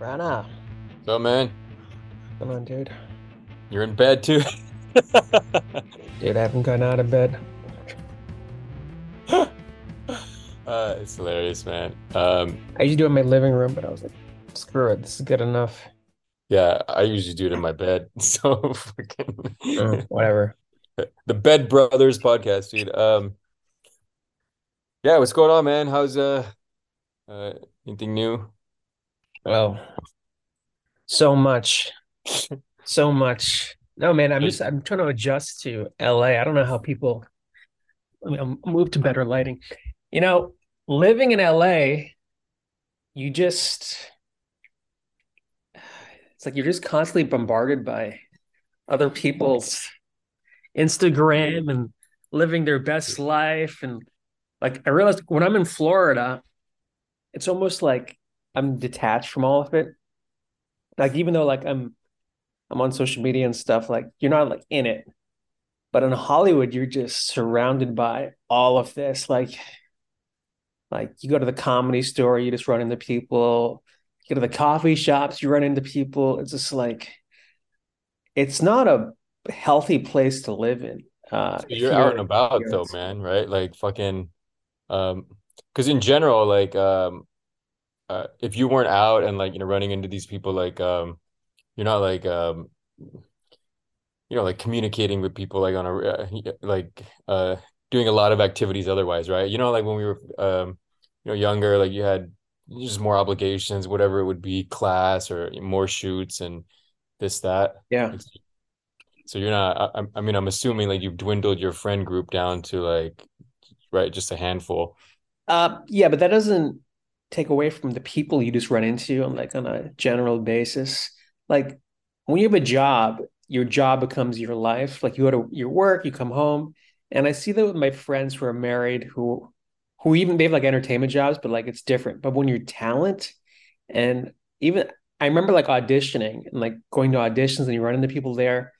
Rana. So man, Come on, dude. you're in bed too. Dude, I haven't gotten out of bed. uh, it's hilarious, man. Um, I usually do it in my living room, but I was like, screw it, this is good enough. yeah, I usually do it in my bed. So fucking Uh, whatever. the Bed Brothers podcast, dude. Um, yeah, what's going on, man? How's uh, uh, anything new? Well, so much, so much. No, man, I'm just I'm trying to adjust to LA. I don't know how people I mean, move to better lighting. You know, living in LA, you just it's like you're just constantly bombarded by other people's Instagram and living their best life. And like I realized when I'm in Florida, it's almost like I'm detached from all of it. Like even though like I'm I'm on social media and stuff, like you're not like in it. But in Hollywood, you're just surrounded by all of this. Like, like you go to the comedy store, you just run into people. You go to the coffee shops, you run into people. It's just like it's not a healthy place to live in. Uh, So if you're out and about though, man, right? Like fucking, um, because in general, like, um, uh, if you weren't out and like you know running into these people, like, um, you're not like, um, you know, like communicating with people like on a uh, like uh doing a lot of activities otherwise, right? You know, like when we were um, you know, younger, like you had just more obligations, whatever it would be, class or more shoots and this that. Yeah. So you're not. I, I mean, I'm assuming like you've dwindled your friend group down to like, right, just a handful. Uh, yeah, but that doesn't take away from the people you just run into on like on a general basis. Like when you have a job, your job becomes your life. Like you go to your work, you come home, and I see that with my friends who are married who who even they have like entertainment jobs, but like it's different. But when you're talent, and even I remember like auditioning and like going to auditions and you run into people there.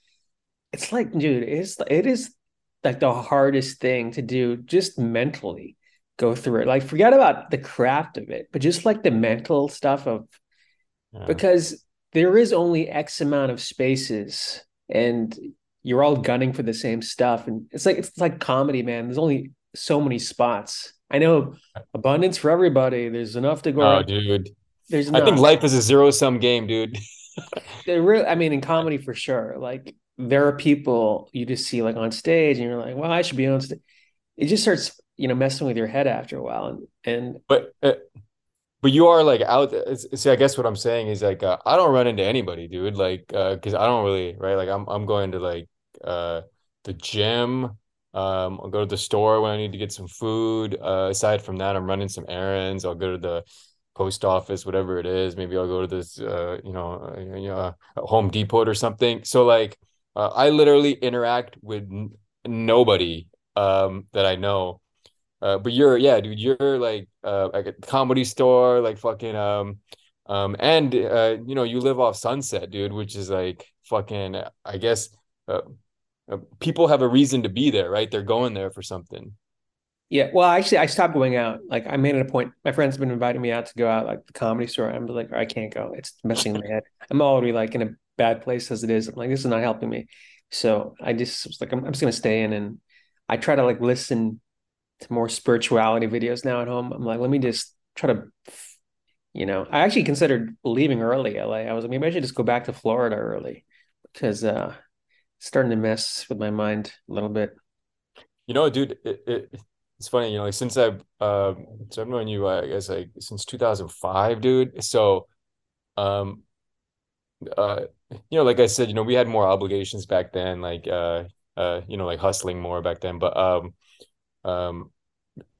It's like, dude, it's it is like the hardest thing to do just mentally go through it. Like forget about the craft of it, but just like the mental stuff of Yeah. because there is only X amount of spaces and you're all gunning for the same stuff. And it's like it's like comedy, man. There's only so many spots. I know abundance for everybody. There's enough to go Oh, dude. There's I think life is a zero sum game, dude. There really, I mean, in comedy for sure. Like there are people you just see like on stage and you're like, well, I should be on stage. It just starts, you know, messing with your head after a while. And and But uh, but you are like out. See, I guess what I'm saying is like uh, I don't run into anybody, dude. Like, uh, because I don't really, right? Like, I'm I'm going to like uh the gym. Um, I'll go to the store when I need to get some food. Uh, aside from that, I'm running some errands. I'll go to the post office, whatever it is. Maybe I'll go to this, uh, you know, uh, you know, uh, Home Depot or something. So like, uh, I literally interact with n nobody um that I know. Uh, but you're yeah, dude, you're like uh like a comedy store, like fucking um um and uh you know, you live off Sunset, dude, which is like fucking I guess uh, uh, people have a reason to be there, right? They're going there for something. yeah, well, actually, I stopped going out. Like I made it a point. My friends have been inviting me out to go out, like the comedy store. I'm like, I can't go. It's messing my head. I'm already like in a bad place as it is. I'm like, this is not helping me. So I just was like, I'm, I'm just gonna stay in, and I try to like listen to more spirituality videos now at home. I'm like, let me just try to, you know, I actually considered leaving early LA. I was like, maybe I should just go back to Florida early because uh starting to mess with my mind a little bit. You know, dude, it, it it's funny, you know, like since I've uh so I've known you uh, I guess like since 2005, dude. So um uh you know, like I said, you know, we had more obligations back then, like uh uh you know, like hustling more back then, but um um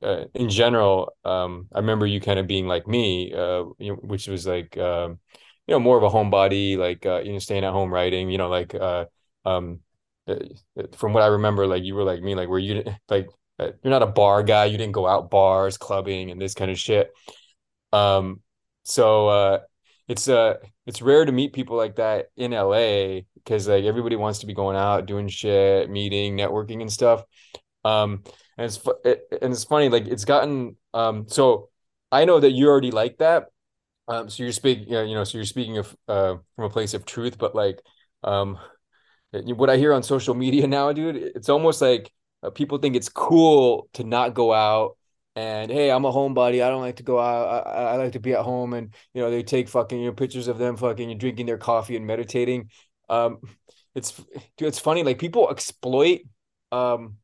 uh, in general, um, I remember you kind of being like me, uh, you know, which was like, um, you know, more of a homebody, like, uh, you know, staying at home writing, you know, like, uh, um, uh, from what I remember, like you were like me, like where you like, uh, you're not a bar guy, you didn't go out bars, clubbing, and this kind of shit. Um, so it's uh, it's rare to meet people like that in LA because like everybody wants to be going out, doing shit, meeting, networking, and stuff. Um, and it's it, and it's funny, like it's gotten um. So I know that you already like that. Um, so you're speaking, you know, so you're speaking of uh, from a place of truth, but like, um, what I hear on social media now, dude, it's almost like uh, people think it's cool to not go out. And hey, I'm a homebody. I don't like to go out. I, I like to be at home. And you know, they take fucking you know pictures of them fucking drinking their coffee and meditating. Um, it's dude, it's funny. Like people exploit um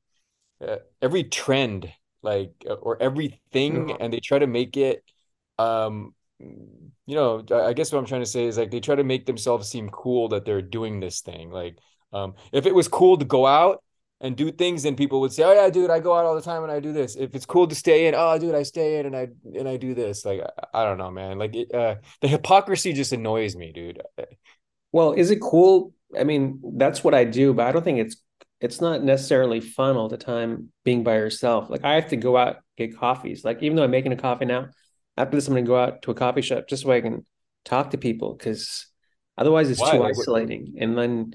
uh, every trend, like uh, or everything, and they try to make it um you know, I guess what I'm trying to say is like they try to make themselves seem cool that they're doing this thing. Like, um, if it was cool to go out and do things, then people would say, "Oh yeah, dude, I go out all the time and I do this." If it's cool to stay in, oh, dude, I stay in and I and I do this. Like, I, I don't know, man. Like, it, uh, the hypocrisy just annoys me, dude. Well, is it cool? I mean, that's what I do, but I don't think it's it's not necessarily fun all the time being by yourself. Like, I have to go out get coffees. Like, even though I'm making a coffee now after this, I'm going to go out to a coffee shop just so I can talk to people because otherwise it's Why? too isolating. And then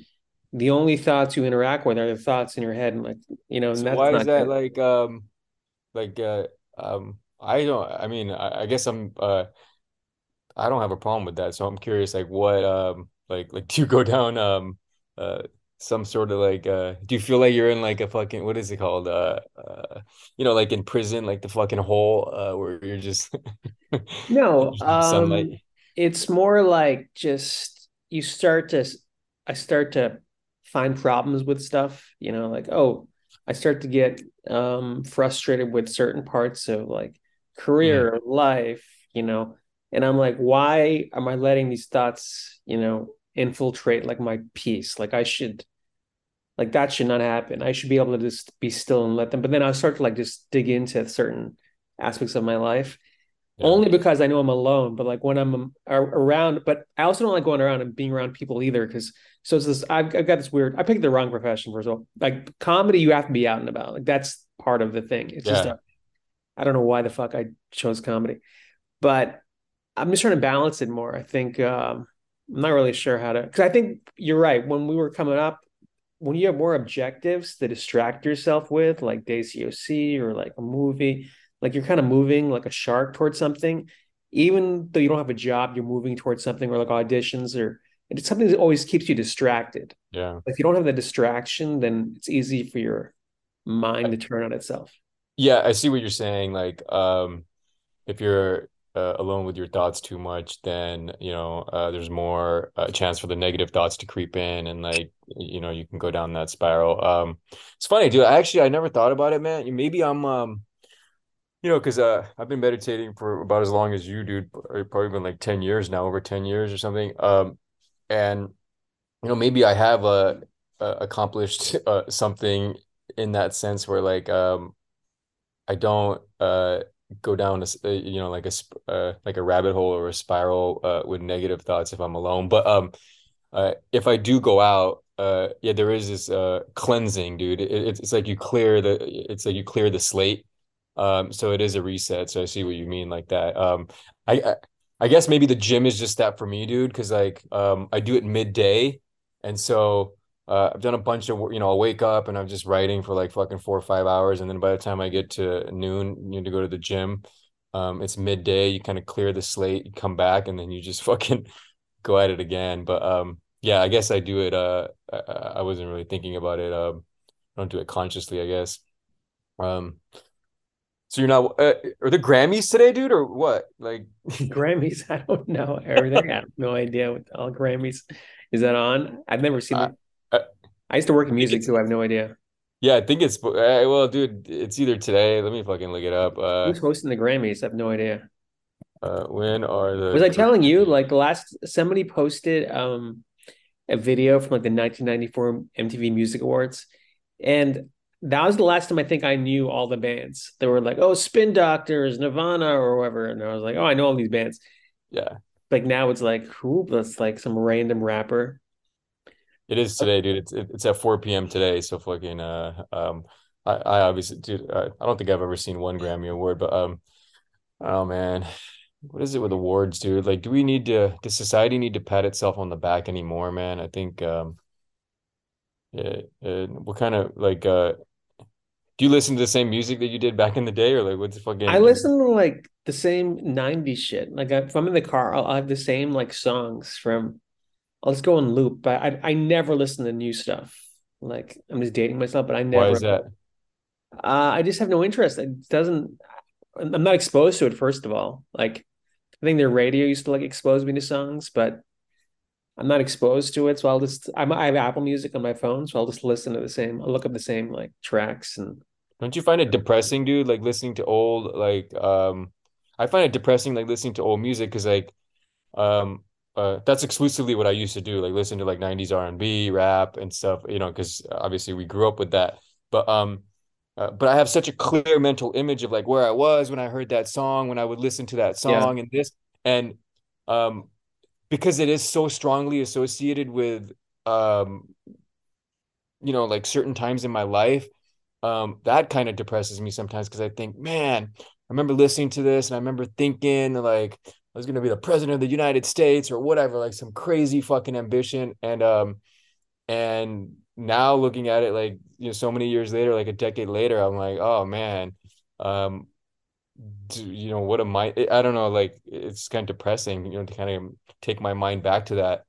the only thoughts you interact with are the thoughts in your head. And like, you know, so why is that good. like, um, like, uh, um, I don't, I mean, I, I guess I'm, uh, I don't have a problem with that. So I'm curious, like, what, um, like, like, do you go down, um, uh, some sort of like uh do you feel like you're in like a fucking what is it called? Uh, uh you know like in prison like the fucking hole uh where you're just no um it's more like just you start to i start to find problems with stuff you know like oh i start to get um frustrated with certain parts of like career mm. life you know and i'm like why am i letting these thoughts you know infiltrate like my peace? Like i should like that should not happen. I should be able to just be still and let them. But then I start to like just dig into certain aspects of my life, yeah. only because I know I'm alone. But like when I'm around, but I also don't like going around and being around people either. Because so it's this. I've, I've got this weird. I picked the wrong profession first of all. Like comedy, you have to be out and about. Like that's part of the thing. It's yeah. just I don't know why the fuck I chose comedy, but I'm just trying to balance it more. I think um, I'm not really sure how to. Because I think you're right. When we were coming up when you have more objectives to distract yourself with, like DayCOC or like a movie, like you're kind of moving like a shark towards something, even though you don't have a job, you're moving towards something or like auditions or it's something that always keeps you distracted. Yeah. If you don't have the distraction, then it's easy for your mind to turn on itself. Yeah, I see what you're saying. Like, um, if you're uh, alone with your thoughts too much, then you know uh, there's more uh, chance for the negative thoughts to creep in, and like you know you can go down that spiral. Um, it's funny, dude. Actually I never thought about it, man. Maybe I'm um, you know, because uh, I've been meditating for about as long as you, dude. Probably been like ten years now, over ten years or something. Um, and you know maybe I have uh, accomplished uh, something in that sense where like um, I don't uh go down a uh, you know like a uh, like a rabbit hole or a spiral uh, with negative thoughts if I'm alone. But um, uh, if I do go out, uh, yeah, there is this uh cleansing, dude. It, it's it's like you clear the it's like you clear the slate. Um, so it is a reset. So I see what you mean like that. Um, I I, I guess maybe the gym is just that for me, dude, because like um I do it midday, and so uh, I've done a bunch of you know I'll wake up and I'm just writing for like fucking four or five hours, and then by the time I get to noon, you need to go to the gym. Um, it's midday. You kind of clear the slate, you come back, and then you just fucking go at it again. But um, yeah, I guess I do it. Uh, I, I wasn't really thinking about it. Um, I don't do it consciously, I guess. Um, so you're not uh, are the Grammys today, dude, or what? Like Grammys? I don't know everything. I have no idea what all Grammys is that on. I've never seen. Uh, I used to work in music too. I have no idea. Yeah, I think it's uh, well, dude. It's either today. Let me fucking look it up. Uh, Who's hosting the Grammys? I have no idea. Uh, when are the? Was I telling you like last somebody posted um a video from like the 1994 MTV Music Awards, and that was the last time I think I knew all the bands. They were like, "Oh, Spin Doctors, Nirvana, or whatever," and I was like, "Oh, I know all these bands." Yeah. Like now it's like who? That's like some random rapper. It is today, dude. It's it's at 4 p.m. today. So fucking uh um I, I obviously dude I, I don't think I've ever seen one Grammy award, but um oh man. What is it with awards, dude? Like, do we need to does society need to pat itself on the back anymore, man? I think um yeah, what kind of like uh Do you listen to the same music that you did back in the day, or like what's the fucking? I listen to like the same 90s shit. Like if I'm in the car, I'll have the same like songs from I'll just go on loop. But I I never listen to new stuff. Like I'm just dating myself, but I never Why is that? uh, I just have no interest. It doesn't I'm not exposed to it, first of all. Like I think their radio used to like expose me to songs, but I'm not exposed to it. So I'll just I'm, I have Apple Music on my phone, so I'll just listen to the same. I'll look up the same like tracks and Don't you find it depressing, dude? Like listening to old, like um, I find it depressing, like listening to old music, because like um, uh, that's exclusively what I used to do, like listen to like '90s R&B, rap, and stuff. You know, because obviously we grew up with that. But um, uh, but I have such a clear mental image of like where I was when I heard that song, when I would listen to that yeah. song, and this, and um, because it is so strongly associated with um, you know, like certain times in my life um, that kind of depresses me sometimes because I think, man, I remember listening to this and I remember thinking like I was gonna be the president of the United States or whatever, like some crazy fucking ambition. And um and now looking at it like you know so many years later, like a decade later, I'm like, oh man, um do, you know what am I I don't know, like it's kind of depressing, you know, to kind of take my mind back to that.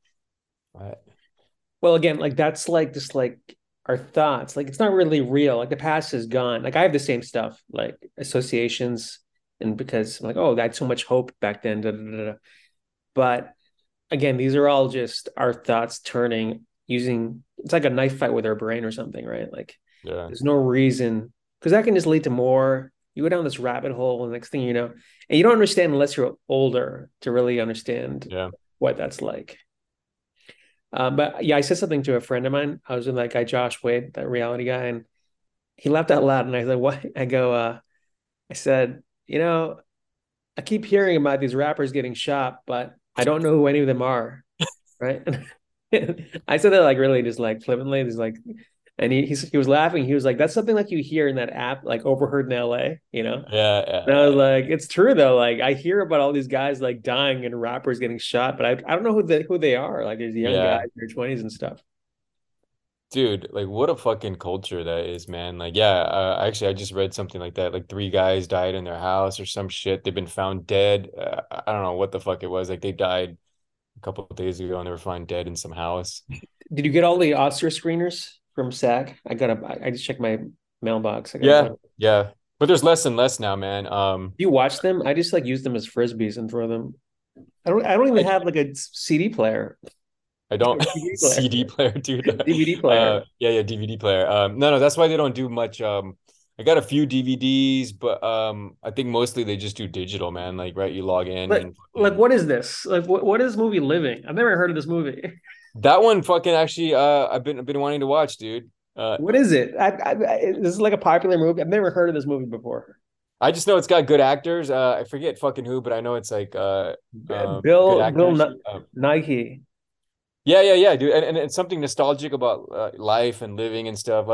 well again, like that's like just like our thoughts. Like it's not really real. Like the past is gone. Like I have the same stuff, like associations, and because I'm like, oh, that's so much hope back then. Da, da, da, but again, these are all just our thoughts turning using. It's like a knife fight with our brain or something, right? Like yeah, there's no reason because that can just lead to more. You go down this rabbit hole, and next thing you know, and you don't understand unless you're older to really understand yeah. what that's like. Um, but yeah, I said something to a friend of mine. I was with that guy Josh Wade, that reality guy, and he laughed out loud. And I said, "What?" I go, uh, "I said, you know, I keep hearing about these rappers getting shot, but I don't know who any of them are, right?" I said that like really just like flippantly. He's like, and he he was laughing. He was like, "That's something like you hear in that app, like overheard in L.A." You know? Yeah, yeah. And I was like, "It's true though. Like I hear about all these guys like dying and rappers getting shot, but I I don't know who the who they are. Like there's young Yeah. guys in their twenties and stuff." Dude, like what a fucking culture that is, man. Like, yeah, uh, actually, I just read something like that. Like three guys died in their house or some shit. They've been found dead. Uh, I don't know what the fuck it was. Like they died a couple of days ago and they were found dead in some house. Did you get all the Oscar screeners from SAG? I got a. I just checked my mailbox. I got Yeah, bunch. yeah. But there's less and less now, man. Um, you watch them? I just like use them as frisbees and throw them. I don't. I don't even have like a CD player I don't DVD player, CD player, dude. DVD Uh, player. yeah, yeah, DVD player. Um, no, no, that's why they don't do much. Um, I got a few DVDs, but um, I think mostly they just do digital, man. Like, right, you log in Like, and like what is this? Like, what what is movie Living? I've never heard of this movie. That one fucking actually uh I've been I've been wanting to watch, dude. Uh What is it? I, I, I, this is like a popular movie. I've never heard of this movie before. I just know it's got good actors. Uh I forget fucking who, but I know it's like uh um Bill Bill actors. Um, Nighy. Yeah, yeah, yeah, dude. And, and it's something nostalgic about uh, life and living and stuff.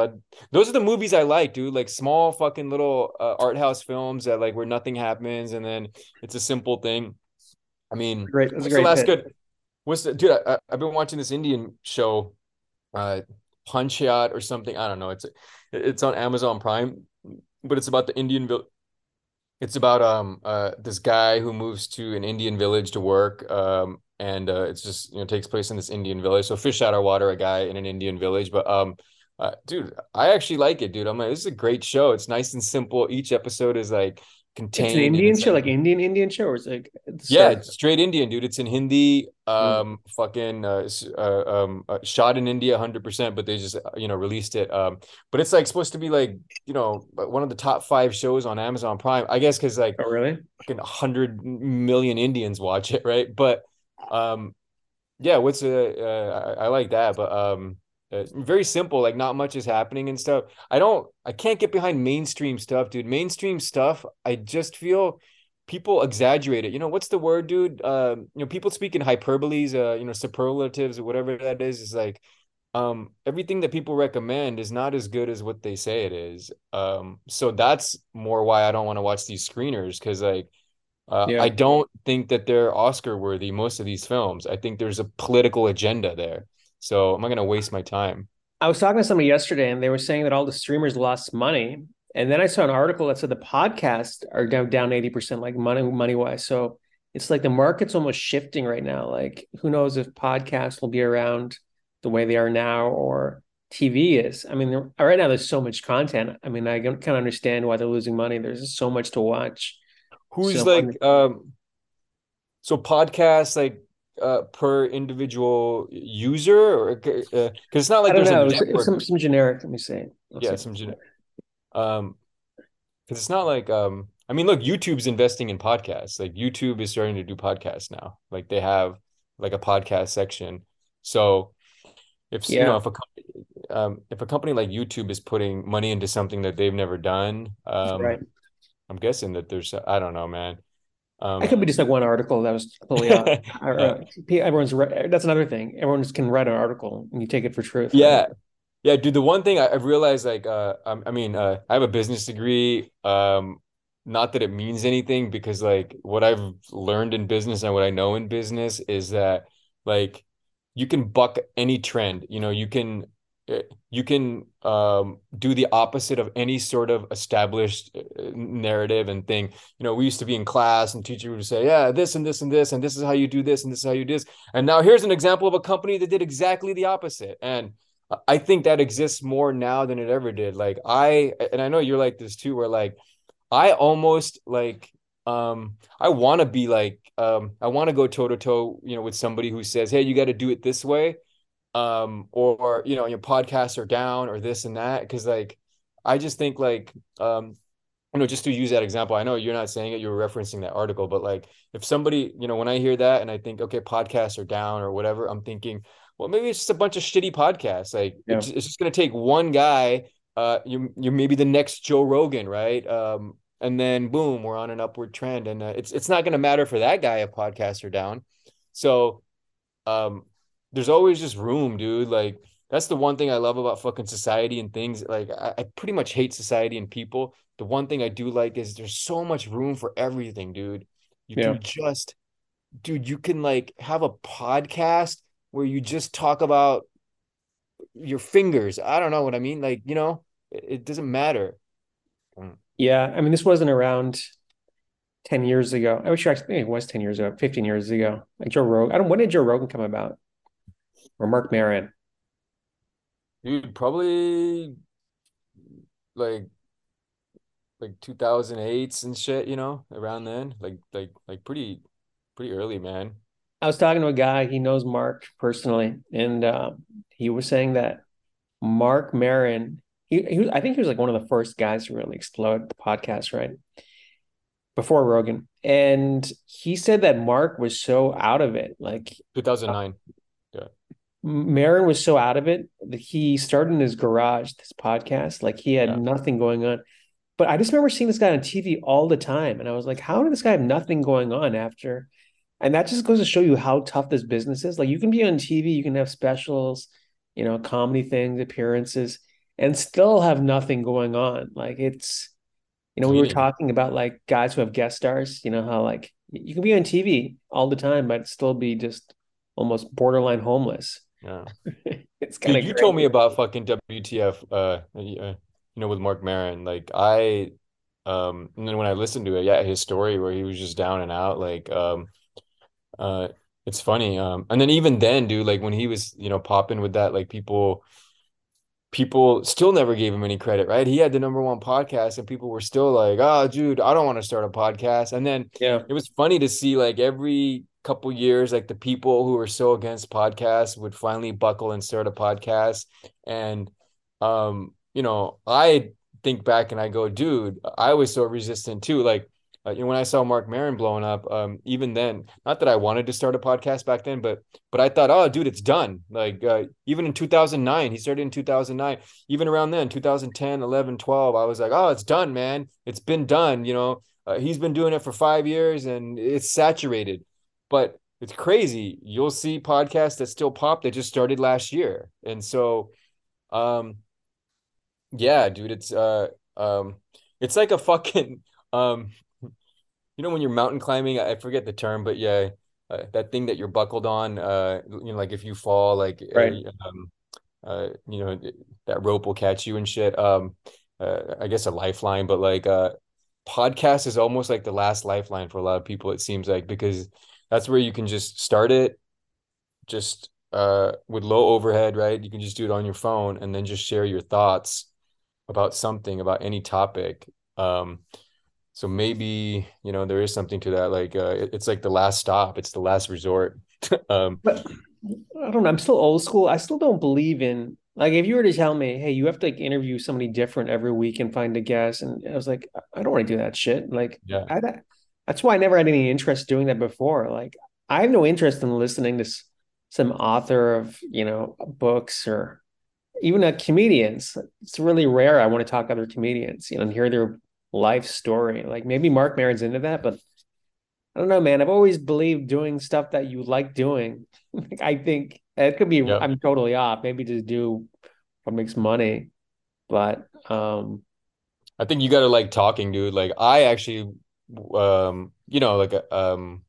Those are the movies I like, dude. Like small fucking little uh, art house films that like where nothing happens and then it's a simple thing. I mean, Great. That's what's the last good? What's the dude? I, I've been watching this Indian show, uh, Panchayat or something. I don't know. It's it's on Amazon Prime, but it's about the Indian vil- It's about um uh this guy who moves to an Indian village to work. Um, and uh, it's just you know takes place in this Indian village. So fish out of water, a guy in an Indian village. But um, uh, dude, I actually like it, dude. I'm like, this is a great show. It's nice and simple. Each episode is like contained. It's an Indian it's show, like like Indian Indian show, or it's like the yeah, it's straight Indian, dude. It's in Hindi, Mm. um, fucking, uh, uh, um, uh, shot in India 100%, but they just, you know, released it. Um, but it's like supposed to be like, you know, one of the top five shows on Amazon Prime, I guess, because like Oh, really? fucking 100 million Indians watch it, right? But, um, yeah, what's uh, uh I, I like that, but um, uh, very simple. Like not much is happening and stuff. I don't, I can't get behind mainstream stuff, dude. Mainstream stuff, I just feel people exaggerate it. You know, what's the word, dude? Um, you know, people speak in hyperboles, uh, you know, superlatives or whatever that is. Is like, um, everything that people recommend is not as good as what they say it is. Um, so that's more why I don't want to watch these screeners because like. Uh, I don't think that they're Oscar worthy, most of these films. I think there's a political agenda there. So I'm not gonna waste my time. I was talking to somebody yesterday, and they were saying that all the streamers lost money, And then I saw an article that said the podcasts are down down 80% like money money wise. So it's like the market's almost shifting right now. Like who knows if podcasts will be around the way they are now or TV is. I mean, right now there's so much content. I mean, I kind of understand why they're losing money. There's so much to watch. Who's so like um so podcasts like uh, per individual user or because uh, it's not like there's know, a some, some generic let me say yeah some generic um because it's not like um i mean look youtube's investing in podcasts. Like youtube is starting to do podcasts now. Like they have like a podcast section. So if yeah. you know if a um if a company like youtube is putting money into something that they've never done um right. I'm guessing that there's i don't know man um, it could be just like one article that was totally out. uh, everyone's re- that's another thing. Everyone can write an article and you take it for truth. Yeah, right? yeah, dude. The one thing I, have realized, like, uh, I, mean, uh, I have a business degree. Um, not that it means anything because, like, what I've learned in business and what I know in business is that, like, you can buck any trend. You know, you can you can um, do the opposite of any sort of established uh, narrative and thing. You know, we used to be in class and teacher would say, yeah, this and this and this, and this is how you do this and this is how you do this. And now here's an example of a company that did exactly the opposite. And I think that exists more now than it ever did. Like I, and I know you're like this too, where like I almost like um I want to be like um I want to go toe to toe, you know, with somebody who says, "Hey, you got to do it this way." Um or you know your podcasts are down or this and that. Because like i just think like um you know just to use that example i know you're not saying it you're referencing that article but like if somebody you know when i hear that and i think okay podcasts are down or whatever i'm thinking well maybe it's just a bunch of shitty podcasts. Like yeah. it's, it's just going to take one guy uh you you're maybe the next joe rogan right? Um and then boom we're on an upward trend and uh, it's it's not going to matter for that guy if podcasts are down. So um there's always just room, dude. Like that's the one thing I love about fucking society and things. Like I, I, pretty much hate society and people. The one thing I do like is there's so much room for everything, dude. You yeah. do just, dude. You can like have a podcast where you just talk about your fingers. I don't know what I mean. Like you know, it, it doesn't matter. Mm. Yeah, I mean, this wasn't around 10 years ago. I wish I think it was 10 years ago, 15 years ago. Like Joe Rogan. I don't when did Joe Rogan come about? Or Marc Maron? Dude, probably like like 2008s and shit, you know, around then, like like like pretty pretty early, man. I was talking to a guy, he knows Marc personally, and uh, he was saying that Marc Maron, he, he was, I think he was like one of the first guys to really explode the podcast, right? Before Rogan. And he said that Marc was so out of it, like 2009. Maron was so out of it that he started in his garage this podcast. Like he had yeah. nothing going on. But I just remember seeing this guy on TV all the time. And I was like, how did this guy have nothing going on after? And that just goes to show you how tough this business is. Like you can be on TV, you can have specials, you know, comedy things, appearances, and still have nothing going on. Like it's, you know, we were talking about like guys who have guest stars, you know, how like you can be on TV all the time, but still be just almost borderline homeless. Yeah. it's kind of you told me about fucking WTF uh, uh you know with Marc Maron like I um and then when I listened to it yeah his story where he was just down and out like um uh it's funny um and then even then dude like when he was you know popping with that like people people still never gave him any credit, right? He had the number one podcast, and people were still like, "Oh, dude, I don't want to start a podcast." And then, yeah, it was funny to see like every couple years like the people who were so against podcasts would finally buckle and start a podcast. And um you know i think back and i go dude i was so resistant too. Like uh, you know, when i saw marc maron blowing up um even then not that i wanted to start a podcast back then but but i thought oh dude it's done. Like uh, even in 2009 he started in 2009 even around then 2010 11 12 i was like oh it's done man. It's been done you know? Uh, he's been doing it for five years and it's saturated but it's crazy. You'll see podcasts that still pop that just started last year. And so um yeah, dude, it's uh um it's like a fucking um you know when you're mountain climbing, I forget the term, but yeah, uh, that thing that you're buckled on uh you know like if you fall like uh, right. um uh you know that rope will catch you and shit. Um uh, I guess a lifeline, but like uh podcast is almost like the last lifeline for a lot of people, it seems like, because that's where you can just start it just uh with low overhead, right? You can just do it on your phone and then just share your thoughts about something, about any topic. Um so maybe, you know, there is something to that. Like uh it, it's like the last stop, it's the last resort. um but I don't know. I'm still old school. I still don't believe in like if you were to tell me, hey, you have to like interview somebody different every week and find a guest, and I was like, I don't want to do that shit. Like, yeah, I, that's why I never had any interest doing that before. Like, I have no interest in listening to some author of you know books or even a comedians. It's really rare. I want to talk to other comedians, you know, and hear their life story. Like maybe Marc Maron's into that, but I don't know, man. I've always believed doing stuff that you like doing. like, I think it could be. Yep. I'm totally off. Maybe just do what makes money, but um, I think you got to like talking, dude. Like I actually, um, you know, like um,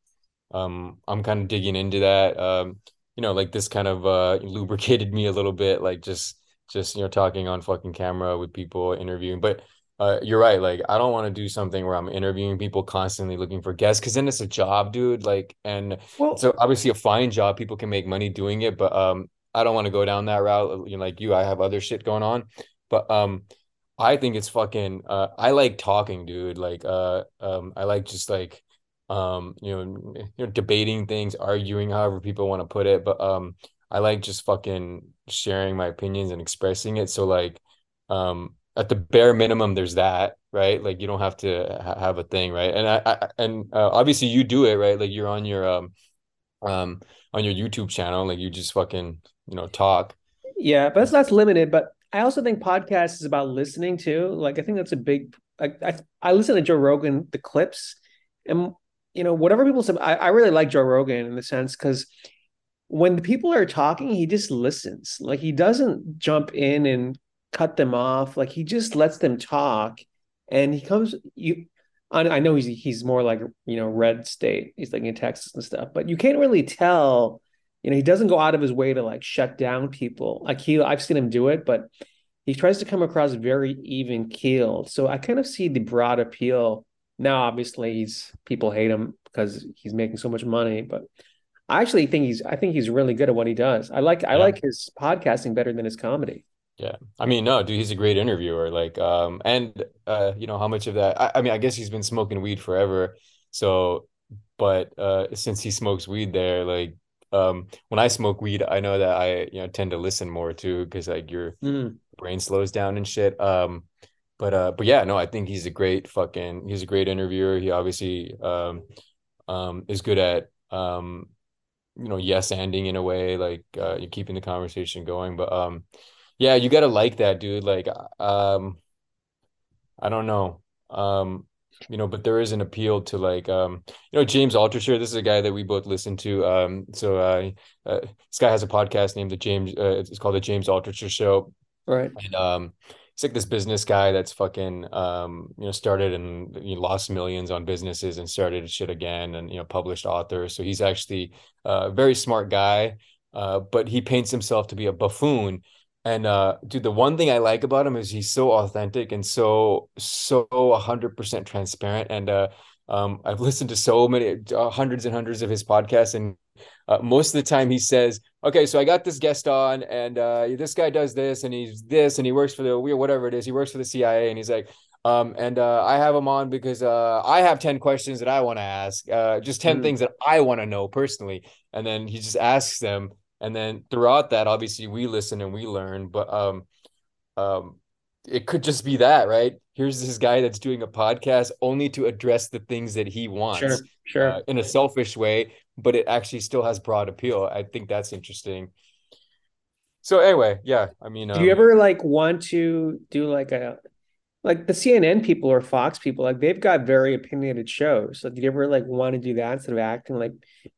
um, I'm kind of digging into that. Um, you know, like this kind of uh lubricated me a little bit, like just just you know talking on fucking camera with people interviewing, but uh, you're right. Like, I don't want to do something where I'm interviewing people constantly looking for guests because then it's a job, dude. Like, and well, so obviously a fine job. People can make money doing it, but um, I don't want to go down that route. You know, like you, I have other shit going on, but um, I think it's fucking. Uh, I like talking, dude. Like, uh, um, I like just like, um, you know, you know, debating things, arguing, however people want to put it. But um, I like just fucking sharing my opinions and expressing it. So like, um at the bare minimum there's that right like you don't have to ha- have a thing right and i, I and uh, obviously you do it right like you're on your um um on your youtube channel like you just fucking you know talk yeah but that's that's limited but i also think podcast is about listening too like i think that's a big like i, I listen to joe rogan the clips and you know whatever people say i, I really like joe rogan in the sense because when the people are talking he just listens like he doesn't jump in and cut them off. Like he just lets them talk, and he comes. You, I, know he's he's more like you know red state. He's like in Texas and stuff, but you can't really tell. You know, he doesn't go out of his way to like shut down people. Like he, I've seen him do it, but he tries to come across very even keeled. So I kind of see the broad appeal. Now, obviously, he's people hate him because he's making so much money, but I actually think he's I think he's really good at what he does. I like I like his podcasting better than his comedy. Yeah. I mean, no, dude, he's a great interviewer. Like, um, and uh, you know, how much of that I, I mean, I guess he's been smoking weed forever. So, but uh since he smokes weed there, like um when I smoke weed, I know that I, you know, tend to listen more too, because like your mm. brain slows down and shit. Um, but uh, but yeah, no, I think he's a great fucking he's a great interviewer. He obviously um um is good at um you know yes ending in a way like uh you're keeping the conversation going but um yeah, you gotta like that, dude. Like, um, I don't know. Um, you know, but there is an appeal to like, um, you know, James Altucher. This is a guy that we both listen to. Um, so uh, uh this guy has a podcast named the James. Uh, it's called the James Altucher Show. Right. And um, he's like this business guy that's fucking um, you know, started and you know, lost millions on businesses and started shit again, and you know, published author. So he's actually a very smart guy. Uh, but he paints himself to be a buffoon and uh, dude, the one thing I like about him is he's so authentic and so so hundred percent transparent. And uh, um, I've listened to so many uh, hundreds and hundreds of his podcasts, and uh, most of the time he says, "Okay, so I got this guest on, and uh, this guy does this, and he's this, and he works for the whatever it is. He works for the CIA, and he's like." Um, and uh, I have him on because uh, I have 10 questions that I want to ask, uh, just 10 mm. things that I want to know personally. And then he just asks them and then throughout that obviously we listen and we learn but um um it could just be that right? Here's this guy that's doing a podcast only to address the things that he wants sure sure. uh, in a selfish way but it actually still has broad appeal. I think that's interesting. So anyway yeah i mean do um, you ever like want to do like a like the CNN people or Fox people, like they've got very opinionated shows. Like, did you ever like want to do that instead of acting like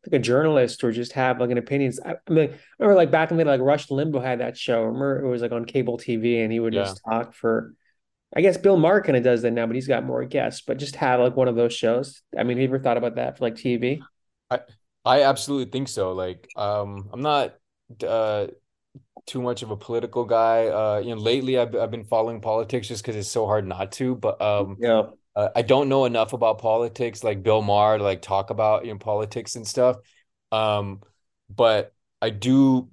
like a journalist or just have like an opinions? I, I mean, I remember like back in the day, like Rush Limbaugh had that show. I remember it was like on cable TV, and he would yeah. just talk for. I guess Bill Maher kind of does that now, but he's got more guests. But just have like one of those shows. I mean, have you ever thought about that for like TV? I I absolutely think so. Like, um, I'm not uh too much of a political guy. Uh, you know, lately I've I've been following politics just because it's so hard not to. But um, Yeah. uh, I don't know enough about politics, like Bill Maher, to like talk about you know politics and stuff. Um, but I do,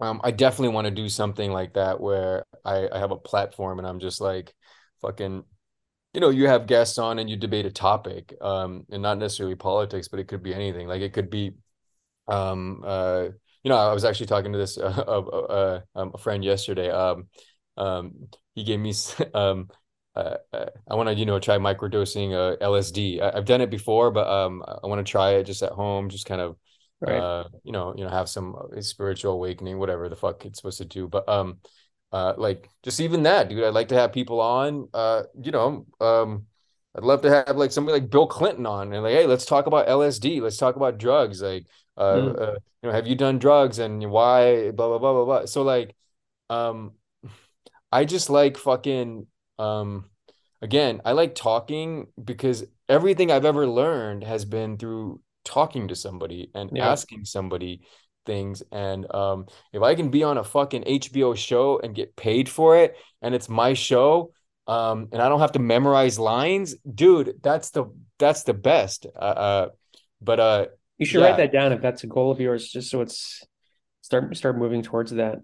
um, I definitely want to do something like that where I I have a platform and I'm just like fucking you know, you have guests on and you debate a topic, um, and not necessarily politics, but it could be anything. Like it could be, um, uh, you know, I was actually talking to this uh, uh, uh, a friend yesterday. Um, um, he gave me, um, uh, uh, I want to, you know, try microdosing uh, LSD. I, have done it before, but um, I want to try it just at home, just kind of, Right. uh, you know, you know, have some spiritual awakening, whatever the fuck it's supposed to do. But um, uh like just even that dude i'd like to have people on uh you know um i'd love to have like somebody like bill clinton on and like hey let's talk about lsd let's talk about drugs like uh, Mm. uh you know have you done drugs and why blah blah blah blah blah so like um i just like fucking um again i like talking because everything i've ever learned has been through talking to somebody and Yeah. asking somebody things and um if I can be on a fucking HBO show and get paid for it and it's my show um and I don't have to memorize lines dude that's the that's the best uh, uh but uh You should Yeah. write that down if that's a goal of yours, just so it's start start moving towards that.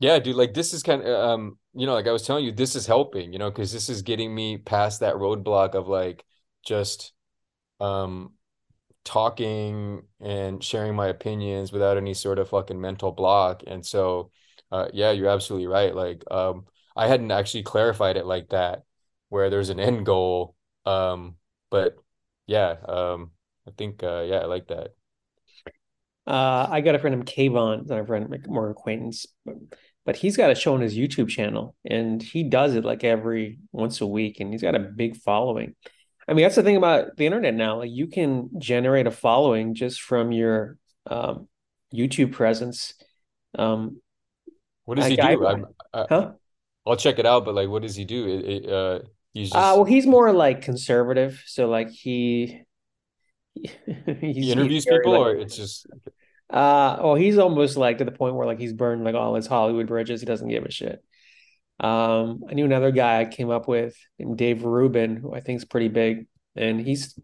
yeah dude like this is kind of um you know like I was telling you this is helping you know because this is getting me past that roadblock of like just um talking and sharing my opinions without any sort of fucking mental block. And so, uh, yeah, you're absolutely right. Like, um, I hadn't actually clarified it like that, where there's an end goal. Um, but yeah, um, I think, uh, yeah, I like that. Uh, I got a friend named Kayvon, not a friend, like more acquaintance, but, but he's got a show on his YouTube channel, and he does it like every once a week, and he's got a big following. I mean, that's the thing about the internet now. Like, you can generate a following just from your um, YouTube presence. Um, What does he do? I- I, huh? I'll check it out, but like, what does he do? It, it, uh, he's just Uh, well, he's more like conservative, so like he he interviews people, like, or it's just Uh, oh, he's almost like to the point where like he's burned like all his Hollywood bridges. He doesn't give a shit. Um, I knew another guy I came up with named Dave Rubin, who I think is pretty big, and he's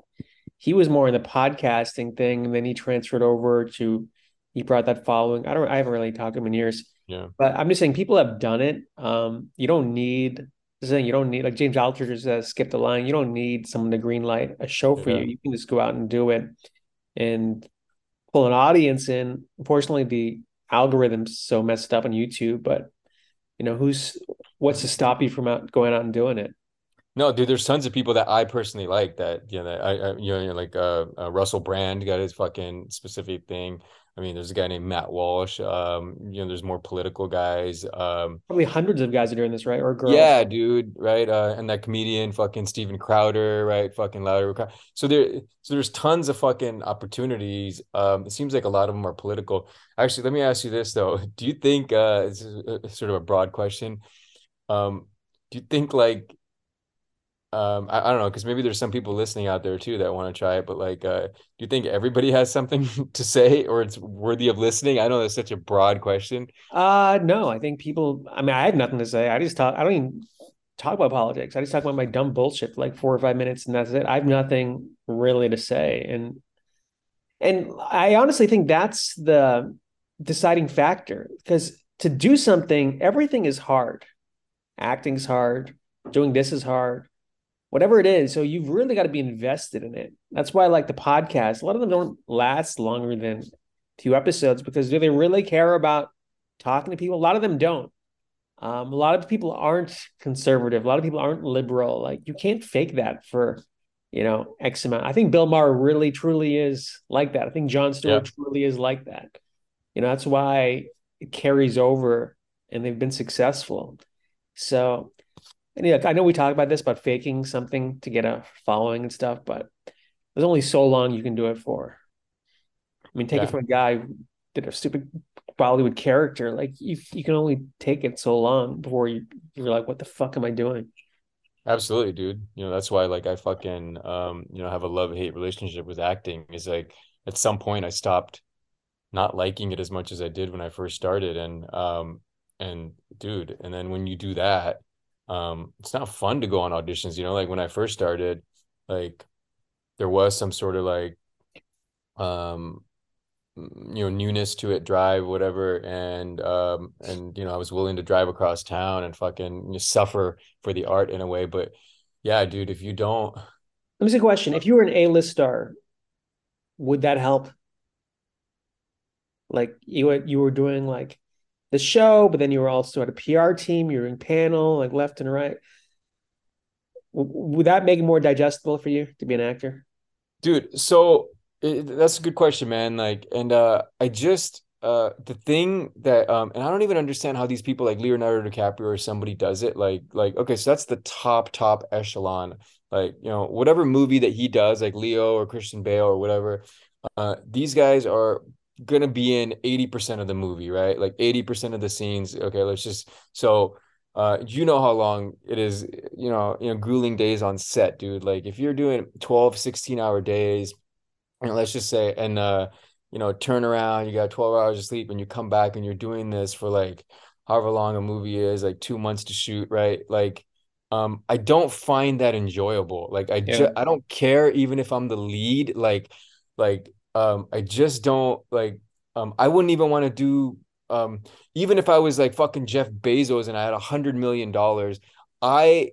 he was more in the podcasting thing, and then he transferred over to he brought that following. I don't I haven't really talked to him in years, yeah, but I'm just saying people have done it. Um, you don't need this thing, you don't need like James Altucher says, skip the line. You don't need someone to green light a show for Yeah. you. You can just go out and do it and pull an audience in. Unfortunately, the algorithm's so messed up on YouTube, but you know, who's what's to stop you from out going out and doing it? No, dude, there's tons of people that I personally like that, you know, that I, I you know, like uh, uh Russell Brand got his fucking specific thing. I mean, there's a guy named Matt Walsh. Um, you know, there's more political guys. Um, Probably hundreds of guys are doing this, right? Or girls. yeah, dude, right? Uh, and that comedian, fucking Steven Crowder, right? Fucking louder. So there, so there's tons of fucking opportunities. Um, it seems like a lot of them are political. Actually, let me ask you this though. Do you think uh, this is a, sort of a broad question? Um, do you think like um I, I don't know because maybe there's some people listening out there too that want to try it but like uh do you think everybody has something to say or it's worthy of listening I know that's such a broad question Uh no, I think people I mean I have nothing to say. I just talk I don't even talk about politics. I just talk about my dumb bullshit for like four or five minutes and that's it. I have nothing really to say. And and I honestly think that's the deciding factor because to do something, everything is hard. Acting's hard, doing this is hard, whatever it is. So you've really got to be invested in it. That's why I like the podcast. A lot of them don't last longer than two episodes because do they really care about talking to people? A lot of them don't. Um, a lot of people aren't conservative. A lot of people aren't liberal. Like you can't fake that for, you know, X amount. I think Bill Maher really truly is like that. I think Jon Stewart truly is like that. You know, that's why it carries over and they've been successful. So, and yeah, I know we talk about this about faking something to get a following and stuff, but there's only so long you can do it for. I mean, take Yeah. it from a guy who did a stupid Bollywood character. Like you, you can only take it so long before you you're like, what the fuck am I doing? absolutely dude you know that's why like I fucking um you know have a love hate relationship with acting is like at some point I stopped not liking it as much as I did when I first started. And um and dude, and then when you do that, um, it's not fun to go on auditions, you know, like when I first started, like there was some sort of like um you know newness to it drive whatever and um and you know i was willing to drive across town and fucking suffer for the art in a way but yeah dude if you don't let me see a question. If you were an a-list star would that help? Like you you were doing like the show but then you were also at a pr team you were in panel like left and right would that make it more digestible for you to be an actor dude so it, that's a good question, man. Like, and uh, I just uh, the thing that um, and I don't even understand how these people like Leonardo DiCaprio or somebody does it. Like, like okay, so that's the top top echelon. Like, you know, whatever movie that he does, like Leo or Christian Bale or whatever, uh, these guys are gonna be in 80% of the movie, right? Like 80% of the scenes. Okay, let's just so uh, you know how long it is, you know, you know, grueling days on set, dude. Like if you're doing 12, 16 hour days, and let's just say and uh you know turn around you got 12 hours of sleep and you come back and you're doing this for like however long a movie is like two months to shoot right like um i don't find that enjoyable like i yeah. just i don't care even if i'm the lead like like um i just don't like um i wouldn't even want to do um even if i was like fucking jeff bezos and i had a hundred million dollars i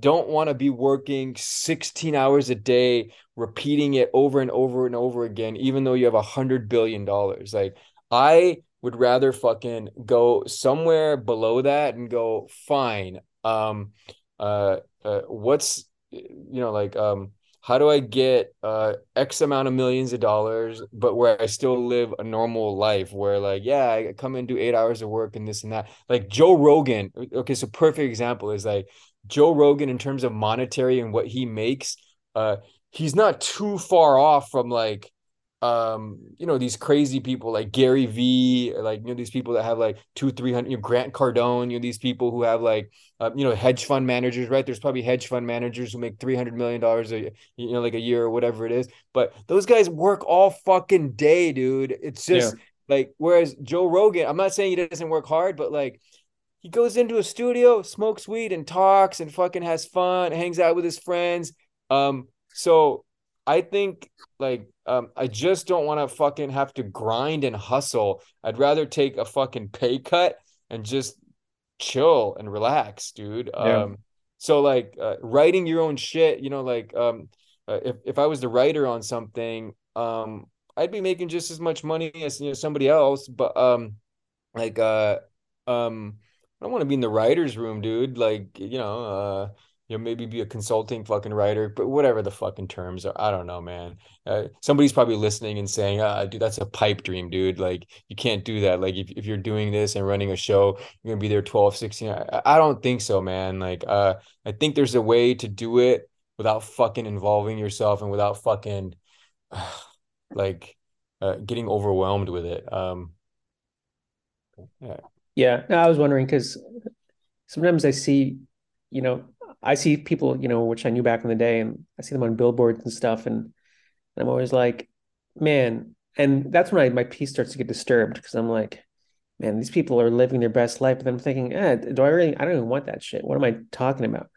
don't want to be working 16 hours a day repeating it over and over and over again even though you have a hundred billion dollars. Like i would rather fucking go somewhere below that and go fine um uh, uh what's you know like um how do i get uh x amount of millions of dollars but where i still live a normal life where like yeah i come and do eight hours of work and this and that. Like joe rogan okay so perfect example is like Joe Rogan in terms of monetary and what he makes, uh, he's not too far off from like um you know these crazy people like Gary Vee like you know these people that have like two three hundred you know Grant Cardone you know these people who have like uh, you know hedge fund managers right there's probably hedge fund managers who make 300 million dollars a you know like a year or whatever it is but those guys work all fucking day dude it's just yeah. like whereas Joe Rogan I'm not saying he doesn't work hard but like he goes into a studio, smokes weed, and talks and fucking has fun, hangs out with his friends. Um, so I think like um, I just don't want to fucking have to grind and hustle. I'd rather take a fucking pay cut and just chill and relax, dude. Yeah. Um, so like uh, writing your own shit, you know, like um, uh, if if I was the writer on something, um, I'd be making just as much money as you know somebody else, but um, like uh, um I don't want to be in the writer's room, dude. Like, you know, uh, you know, maybe be a consulting fucking writer, but whatever the fucking terms are, I don't know, man. Uh, somebody's probably listening and saying, ah, dude, that's a pipe dream, dude. Like, you can't do that. Like, if, if you're doing this and running a show, you're gonna be there 12, 16. I, I don't think so, man. Like, uh, I think there's a way to do it without fucking involving yourself and without fucking, uh, like, getting overwhelmed with it. Um, yeah. Yeah, no, I was wondering because sometimes I see, you know, I see people, you know, which I knew back in the day, and I see them on billboards and stuff, and I'm always like, man, and that's when I my peace starts to get disturbed because I'm like, man, these people are living their best life, but then I'm thinking, eh, do I really? I don't even want that shit. What am I talking about?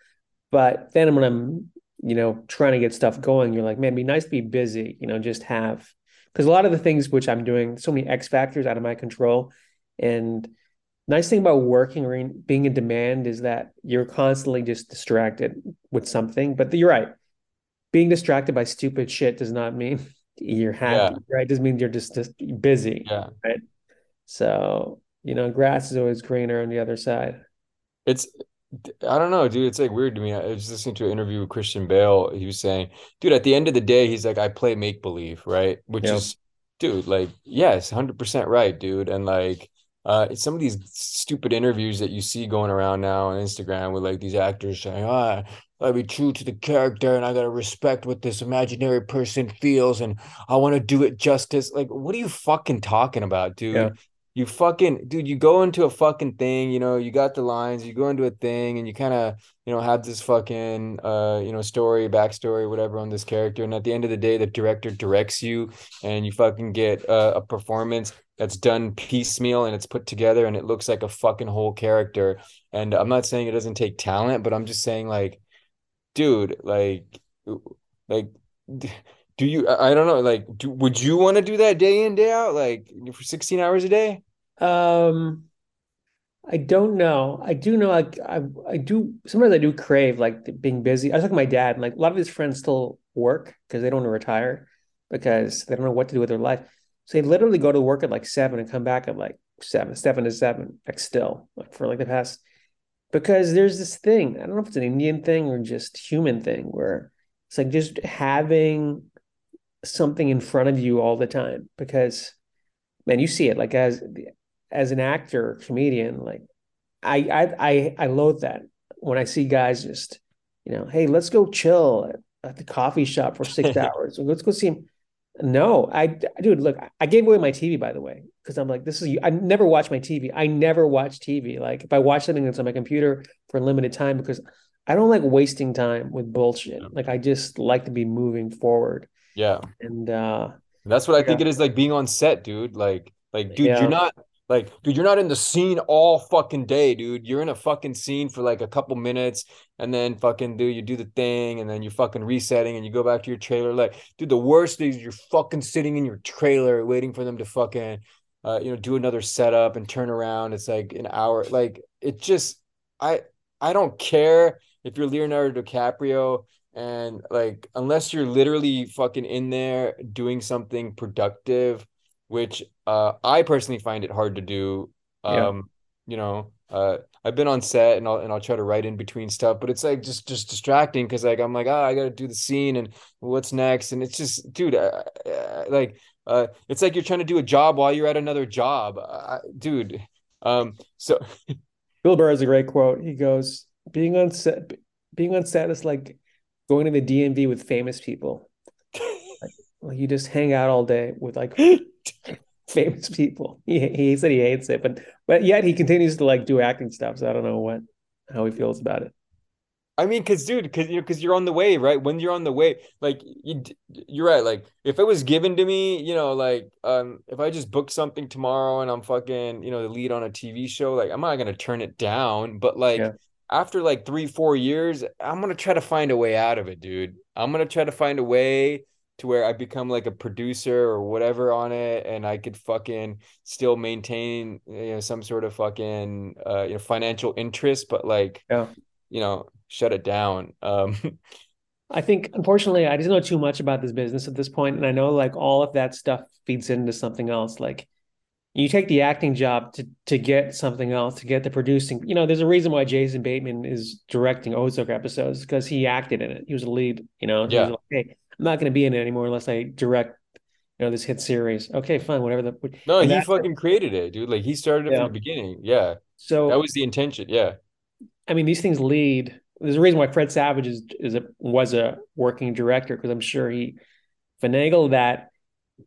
But then when I'm, you know, trying to get stuff going, you're like, man, be nice to be busy, you know, just have because a lot of the things which I'm doing, so many X factors out of my control, and nice thing about working or being in demand is that you're constantly just distracted with something. But you're right. Being distracted by stupid shit does not mean you're happy, yeah. right? It doesn't mean you're just, just busy. Yeah. Right. So, you know, grass is always greener on the other side. It's I don't know, dude. It's like weird to me. I was listening to an interview with Christian Bale. He was saying, dude, at the end of the day, he's like, I play make believe, right? Which yep. is, dude, like, yes, 100% right, dude. And like, uh, it's some of these stupid interviews that you see going around now on Instagram with like these actors saying, "Ah, oh, I be true to the character, and I gotta respect what this imaginary person feels, and I want to do it justice." Like, what are you fucking talking about, dude? Yeah. you fucking dude, you go into a fucking thing, you know, you got the lines, you go into a thing and you kind of, you know, have this fucking uh, you know, story, backstory, whatever on this character. And at the end of the day, the director directs you and you fucking get uh, a performance that's done piecemeal and it's put together and it looks like a fucking whole character. And I'm not saying it doesn't take talent, but I'm just saying like, dude, like like do you i don't know like do, would you want to do that day in day out like for 16 hours a day? Um i don't know. I do know like i i do sometimes i do crave like being busy. I was like my dad and like a lot of his friends still work because they don't want to retire because they don't know what to do with their life so they literally go to work at like seven and come back at like seven seven to seven like still like for like the past because there's this thing i don't know if it's an indian thing or just human thing where it's like just having something in front of you all the time because man you see it like as as an actor comedian like I I I, I loathe that. When I see guys just you know hey let's go chill at, at the coffee shop for six hours. Let's go see him no I dude look I gave away my TV by the way because I'm like this is I never watch my TV I never watch TV like if I watch something that's on my computer for a limited time because I don't like wasting time with bullshit like I just like to be moving forward yeah. And uh that's what I think it is like being on set, dude. Like, like, dude, yeah. you're not like, dude, you're not in the scene all fucking day, dude. You're in a fucking scene for like a couple minutes, and then fucking do you do the thing, and then you're fucking resetting, and you go back to your trailer. Like, dude, the worst is you're fucking sitting in your trailer waiting for them to fucking, uh, you know, do another setup and turn around. It's like an hour. Like, it just, I, I don't care if you're Leonardo DiCaprio and like, unless you're literally fucking in there doing something productive, which uh, I personally find it hard to do. Um, yeah. you know, uh, I've been on set and I'll and I'll try to write in between stuff, but it's like just just distracting because like I'm like, oh, I got to do the scene and what's next, and it's just, dude, uh, uh, like, uh, it's like you're trying to do a job while you're at another job, dude. Um, so Bill Burr has a great quote. He goes, "Being on set, being on set is like going to the DMV with famous people. like, you just hang out all day with like famous people. He, he said he hates it, but but yet he continues to like do acting stuff. So I don't know what how he feels about it. I mean, cause dude, cause you know, cause you're on the way, right? When you're on the way, like you, you're right. Like if it was given to me, you know, like um, if I just booked something tomorrow and I'm fucking, you know, the lead on a TV show, like I'm not gonna turn it down. But like, yeah after like three, four years, I'm gonna try to find a way out of it, dude. I'm gonna try to find a way to where I become like a producer or whatever on it, and I could fucking still maintain you know some sort of fucking uh, you know financial interest, but like yeah. you know shut it down. Um, I think unfortunately I just know too much about this business at this point, and I know like all of that stuff feeds into something else, like you take the acting job to to get something else to get the producing you know there's a reason why jason bateman is directing ozark episodes because he acted in it he was a lead you know yeah. Like, hey i'm not going to be in it anymore unless i direct you know this hit series. Okay fine whatever the no he fucking created it dude. Like he started it yeah. from the beginning. Yeah. So that was the intention yeah. I mean these things lead. There's a reason why fred savage is, is a was a working director because i'm sure he finagled that.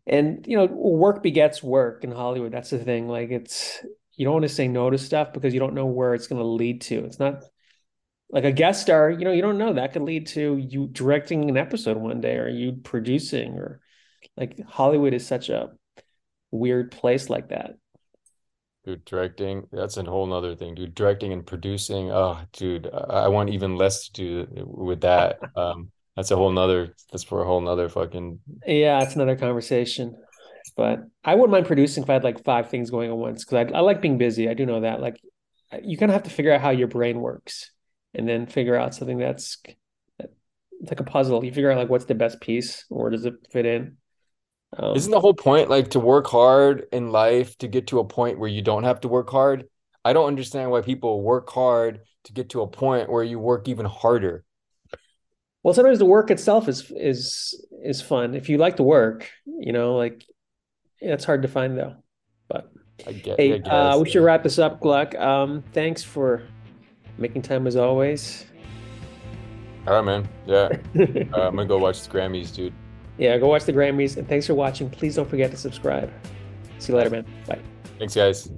And you know work begets work in hollywood. That's the thing. Like it's you don't want to say no to stuff because you don't know where it's going to lead to. It's not like a guest star you know you don't know that could lead to you directing an episode one day or you producing or like hollywood is such a weird place like that. Dude directing that's a whole nother thing. Dude directing and producing oh dude i want even less to do with that. Um that's a whole nother that's for a whole nother fucking yeah it's another conversation. But i wouldn't mind producing if i had like five things going at once because I, I like being busy. I do know that. Like you kind of have to figure out how your brain works and then figure out something that's it's like a puzzle you figure out like what's the best piece or does it fit in um, isn't the whole point like to work hard in life to get to a point where you don't have to work hard i don't understand why people work hard to get to a point where you work even harder well, sometimes the work itself is is is fun. If you like to work, you know, like it's hard to find though. But I get, hey, I guess, uh, we should wrap this up, Gluck. Um, thanks for making time as always. All right, man. Yeah, uh, I'm gonna go watch the Grammys, dude. Yeah, go watch the Grammys, and thanks for watching. Please don't forget to subscribe. See you later, man. Bye. Thanks, guys.